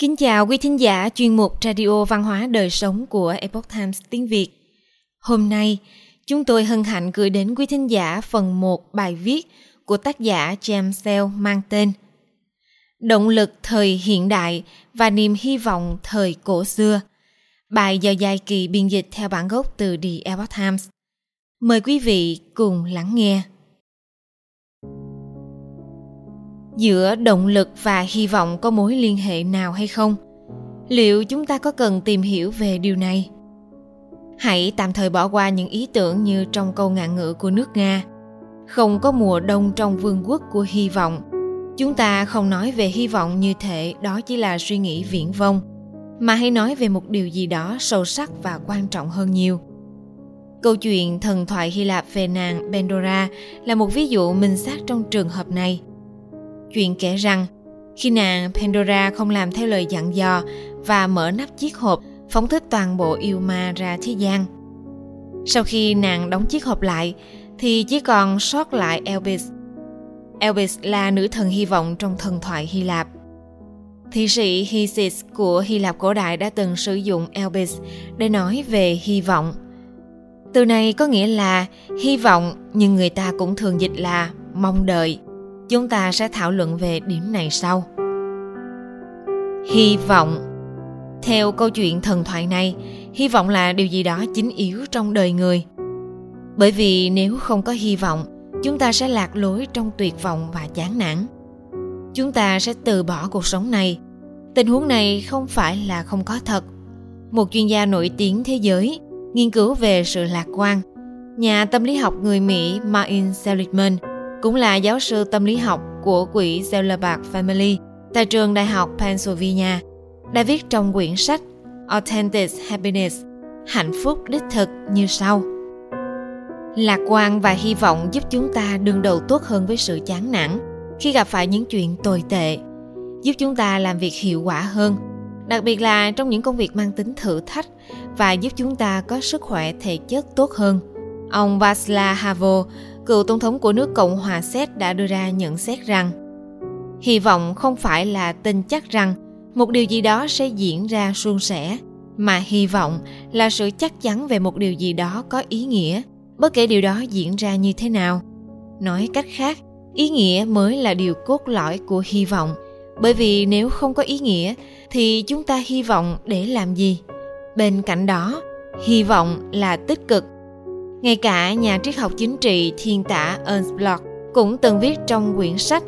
Kính chào quý thính giả chuyên mục Radio Văn hóa Đời Sống của Epoch Times tiếng Việt. Hôm nay, chúng tôi hân hạnh gửi đến quý thính giả phần 1 bài viết của tác giả James Sell mang tên Động lực thời hiện đại và niềm hy vọng thời cổ xưa. Bài do dài kỳ biên dịch theo bản gốc từ The Epoch Times. Mời quý vị cùng lắng nghe. Giữa động lực và hy vọng có mối liên hệ nào hay không? Liệu chúng ta có cần tìm hiểu về điều này? Hãy tạm thời bỏ qua những ý tưởng như trong câu ngạn ngữ của nước nga. Không có mùa đông trong vương quốc của hy vọng. Chúng ta không nói về hy vọng như thể đó chỉ là suy nghĩ viễn vông, mà hãy nói về một điều gì đó sâu sắc và quan trọng hơn nhiều. Câu chuyện thần thoại hy lạp về nàng pandora là một ví dụ minh xác trong trường hợp này. Chuyện kể rằng, khi nàng Pandora không làm theo lời dặn dò và mở nắp chiếc hộp, phóng thích toàn bộ yêu ma ra thế gian. Sau khi nàng đóng chiếc hộp lại, thì chỉ còn sót lại Elvis. Elvis là nữ thần hy vọng trong thần thoại Hy Lạp. Thi sĩ Hesis của Hy Lạp cổ đại đã từng sử dụng Elvis để nói về hy vọng. Từ này có nghĩa là hy vọng nhưng người ta cũng thường dịch là mong đợi. Chúng ta sẽ thảo luận về điểm này sau. Hy vọng Theo câu chuyện thần thoại này, hy vọng là điều gì đó chính yếu trong đời người. Bởi vì nếu không có hy vọng, chúng ta sẽ lạc lối trong tuyệt vọng và chán nản. Chúng ta sẽ từ bỏ cuộc sống này. Tình huống này không phải là không có thật. Một chuyên gia nổi tiếng thế giới nghiên cứu về sự lạc quan, nhà tâm lý học người Mỹ Martin Seligman – cũng là giáo sư tâm lý học của quỹ Zellerbach Family tại trường Đại học Pennsylvania, đã viết trong quyển sách Authentic Happiness, hạnh phúc đích thực như sau. Lạc quan và hy vọng giúp chúng ta đương đầu tốt hơn với sự chán nản khi gặp phải những chuyện tồi tệ, giúp chúng ta làm việc hiệu quả hơn, đặc biệt là trong những công việc mang tính thử thách và giúp chúng ta có sức khỏe thể chất tốt hơn. Ông Václav Havel, cựu tổng thống của nước Cộng hòa Séc đã đưa ra nhận xét rằng, hy vọng không phải là tin chắc rằng một điều gì đó sẽ diễn ra suôn sẻ, mà hy vọng là sự chắc chắn về một điều gì đó có ý nghĩa, bất kể điều đó diễn ra như thế nào. Nói cách khác, ý nghĩa mới là điều cốt lõi của hy vọng, bởi vì nếu không có ý nghĩa thì chúng ta hy vọng để làm gì? Bên cạnh đó, hy vọng là tích cực ngay cả nhà triết học chính trị thiên tả Ernst Bloch cũng từng viết trong quyển sách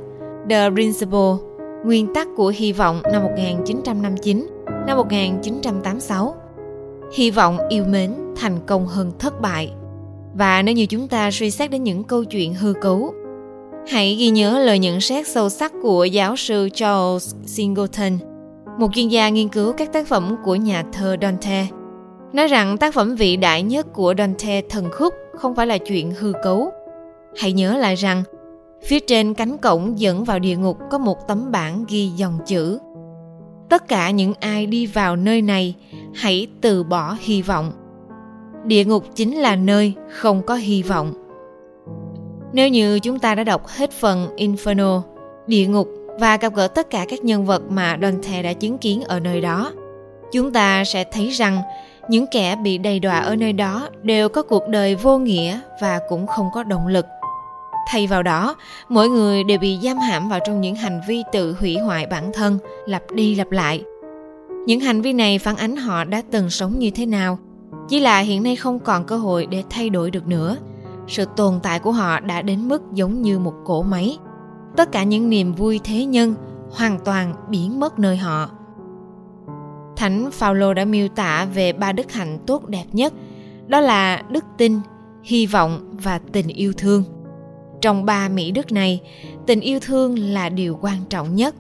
The Principle, Nguyên tắc của hy vọng năm 1959, năm 1986. Hy vọng yêu mến thành công hơn thất bại. Và nếu như chúng ta suy xét đến những câu chuyện hư cấu, hãy ghi nhớ lời nhận xét sâu sắc của giáo sư Charles Singleton, một chuyên gia nghiên cứu các tác phẩm của nhà thơ Dante nói rằng tác phẩm vĩ đại nhất của Dante Thần Khúc không phải là chuyện hư cấu. Hãy nhớ lại rằng, phía trên cánh cổng dẫn vào địa ngục có một tấm bảng ghi dòng chữ Tất cả những ai đi vào nơi này, hãy từ bỏ hy vọng. Địa ngục chính là nơi không có hy vọng. Nếu như chúng ta đã đọc hết phần Inferno, địa ngục và gặp gỡ tất cả các nhân vật mà Dante đã chứng kiến ở nơi đó, chúng ta sẽ thấy rằng những kẻ bị đầy đọa ở nơi đó đều có cuộc đời vô nghĩa và cũng không có động lực. Thay vào đó, mỗi người đều bị giam hãm vào trong những hành vi tự hủy hoại bản thân, lặp đi lặp lại. Những hành vi này phản ánh họ đã từng sống như thế nào, chỉ là hiện nay không còn cơ hội để thay đổi được nữa. Sự tồn tại của họ đã đến mức giống như một cỗ máy. Tất cả những niềm vui thế nhân hoàn toàn biến mất nơi họ. Thánh Phaolô đã miêu tả về ba đức hạnh tốt đẹp nhất, đó là đức tin, hy vọng và tình yêu thương. Trong ba mỹ đức này, tình yêu thương là điều quan trọng nhất.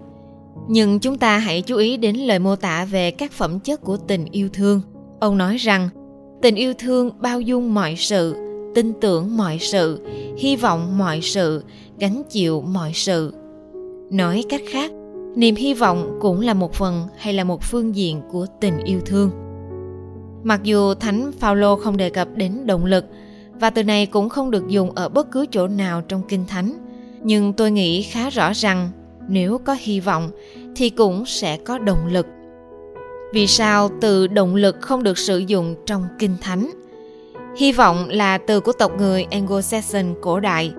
Nhưng chúng ta hãy chú ý đến lời mô tả về các phẩm chất của tình yêu thương. Ông nói rằng, tình yêu thương bao dung mọi sự, tin tưởng mọi sự, hy vọng mọi sự, gánh chịu mọi sự. Nói cách khác, niềm hy vọng cũng là một phần hay là một phương diện của tình yêu thương mặc dù thánh phaolô không đề cập đến động lực và từ này cũng không được dùng ở bất cứ chỗ nào trong kinh thánh nhưng tôi nghĩ khá rõ rằng nếu có hy vọng thì cũng sẽ có động lực Vì sao từ động lực không được sử dụng trong Kinh Thánh? Hy vọng là từ của tộc người Anglo-Saxon cổ đại.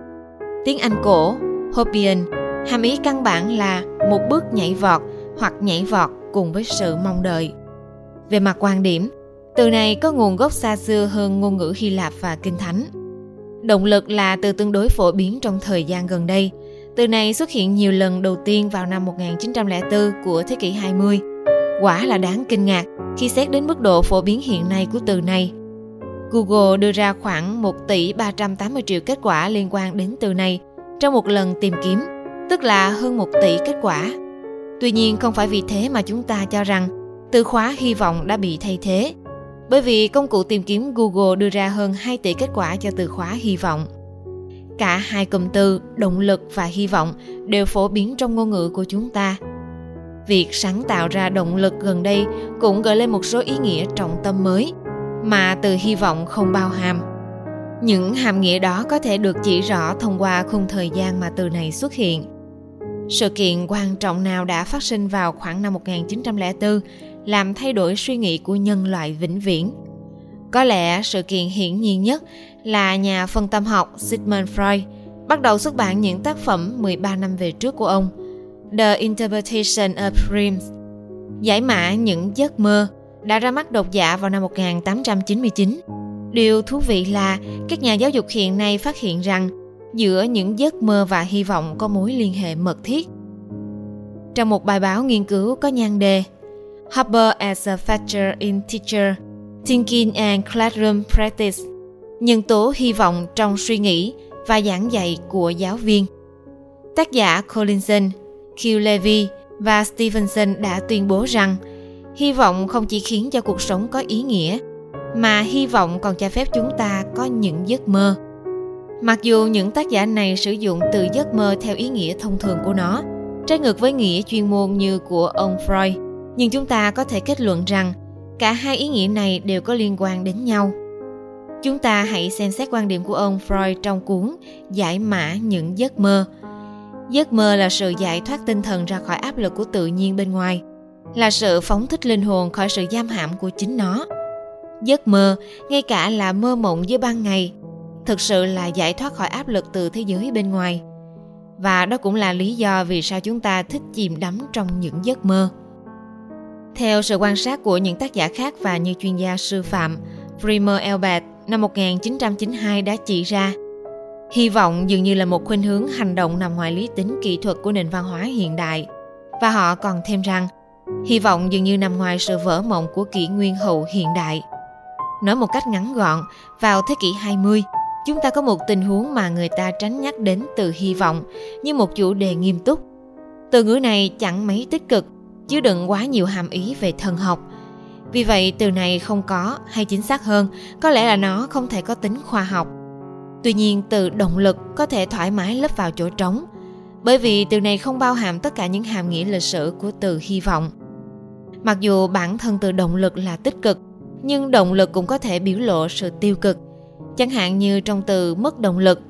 Tiếng Anh cổ, Hopian, hàm ý căn bản là một bước nhảy vọt hoặc nhảy vọt cùng với sự mong đợi. Về mặt quan điểm, từ này có nguồn gốc xa xưa hơn ngôn ngữ Hy Lạp và Kinh Thánh. Động lực là từ tương đối phổ biến trong thời gian gần đây. Từ này xuất hiện nhiều lần đầu tiên vào năm 1904 của thế kỷ 20. Quả là đáng kinh ngạc khi xét đến mức độ phổ biến hiện nay của từ này. Google đưa ra khoảng 1 tỷ 380 triệu kết quả liên quan đến từ này trong một lần tìm kiếm, tức là hơn 1 tỷ kết quả. Tuy nhiên, không phải vì thế mà chúng ta cho rằng từ khóa hy vọng đã bị thay thế bởi vì công cụ tìm kiếm Google đưa ra hơn 2 tỷ kết quả cho từ khóa hy vọng. Cả hai cụm từ, động lực và hy vọng, đều phổ biến trong ngôn ngữ của chúng ta. Việc sáng tạo ra động lực gần đây cũng gợi lên một số ý nghĩa trọng tâm mới, mà từ hy vọng không bao hàm. Những hàm nghĩa đó có thể được chỉ rõ thông qua khung thời gian mà từ này xuất hiện. Sự kiện quan trọng nào đã phát sinh vào khoảng năm 1904 làm thay đổi suy nghĩ của nhân loại vĩnh viễn. Có lẽ sự kiện hiển nhiên nhất là nhà phân tâm học Sigmund Freud bắt đầu xuất bản những tác phẩm 13 năm về trước của ông, The Interpretation of Dreams, giải mã những giấc mơ, đã ra mắt độc giả vào năm 1899. Điều thú vị là các nhà giáo dục hiện nay phát hiện rằng giữa những giấc mơ và hy vọng có mối liên hệ mật thiết. Trong một bài báo nghiên cứu có nhan đề Hubble as a Factor in Teacher, Thinking and Classroom Practice, nhân tố hy vọng trong suy nghĩ và giảng dạy của giáo viên. Tác giả Collinson, Q. Levy và Stevenson đã tuyên bố rằng hy vọng không chỉ khiến cho cuộc sống có ý nghĩa, mà hy vọng còn cho phép chúng ta có những giấc mơ. Mặc dù những tác giả này sử dụng từ giấc mơ theo ý nghĩa thông thường của nó, trái ngược với nghĩa chuyên môn như của ông Freud, nhưng chúng ta có thể kết luận rằng cả hai ý nghĩa này đều có liên quan đến nhau. Chúng ta hãy xem xét quan điểm của ông freud trong cuốn giải mã những giấc mơ. Giấc mơ là sự giải thoát tinh thần ra khỏi áp lực của tự nhiên bên ngoài là sự phóng thích linh hồn khỏi sự giam hãm của chính nó. Giấc mơ ngay cả là mơ mộng giữa ban ngày thực sự là giải thoát khỏi áp lực từ thế giới bên ngoài và đó cũng là lý do vì sao chúng ta thích chìm đắm trong những giấc mơ theo sự quan sát của những tác giả khác và như chuyên gia sư phạm, Primer Elbert năm 1992 đã chỉ ra hy vọng dường như là một khuynh hướng hành động nằm ngoài lý tính kỹ thuật của nền văn hóa hiện đại. Và họ còn thêm rằng hy vọng dường như nằm ngoài sự vỡ mộng của kỷ nguyên hậu hiện đại. Nói một cách ngắn gọn, vào thế kỷ 20, chúng ta có một tình huống mà người ta tránh nhắc đến từ hy vọng như một chủ đề nghiêm túc. Từ ngữ này chẳng mấy tích cực chứa đựng quá nhiều hàm ý về thần học. Vì vậy từ này không có, hay chính xác hơn, có lẽ là nó không thể có tính khoa học. Tuy nhiên từ động lực có thể thoải mái lấp vào chỗ trống, bởi vì từ này không bao hàm tất cả những hàm nghĩa lịch sử của từ hy vọng. Mặc dù bản thân từ động lực là tích cực, nhưng động lực cũng có thể biểu lộ sự tiêu cực. Chẳng hạn như trong từ mất động lực,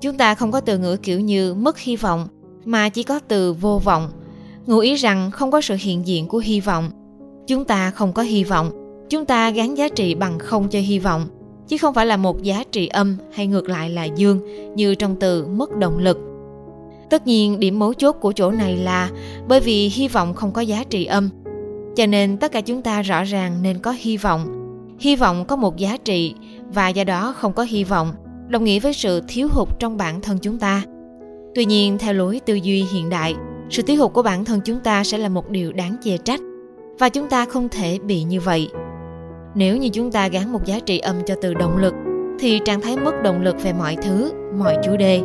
chúng ta không có từ ngữ kiểu như mất hy vọng, mà chỉ có từ vô vọng. Ngụ ý rằng không có sự hiện diện của hy vọng. Chúng ta không có hy vọng chúng ta gắn giá trị bằng không cho hy vọng chứ không phải là một giá trị âm hay ngược lại là dương như trong từ mất động lực. Tất nhiên điểm mấu chốt của chỗ này là bởi vì hy vọng không có giá trị âm cho nên tất cả chúng ta rõ ràng nên có hy vọng. Hy vọng có một giá trị và do đó không có hy vọng, đồng nghĩa với sự thiếu hụt trong bản thân chúng ta. Tuy nhiên, theo lối tư duy hiện đại, sự thiếu hụt của bản thân chúng ta sẽ là một điều đáng chê trách, và chúng ta không thể bị như vậy. Nếu như chúng ta gắn một giá trị âm cho từ động lực, thì trạng thái mất động lực về mọi thứ, mọi chủ đề,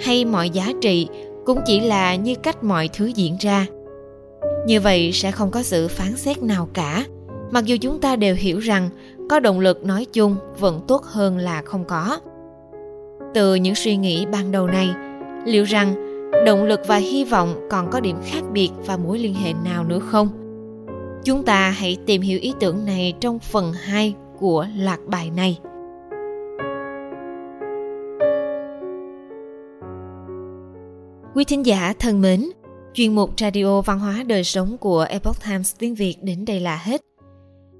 hay mọi giá trị cũng chỉ là như cách mọi thứ diễn ra. Như vậy sẽ không có sự phán xét nào cả, mặc dù chúng ta đều hiểu rằng có động lực nói chung vẫn tốt hơn là không có từ những suy nghĩ ban đầu này liệu rằng động lực và hy vọng còn có điểm khác biệt và mối liên hệ nào nữa không? Chúng ta hãy tìm hiểu ý tưởng này trong phần 2 của loạt bài này. Quý thính giả thân mến, chuyên mục Radio Văn hóa Đời Sống của Epoch Times tiếng Việt đến đây là hết.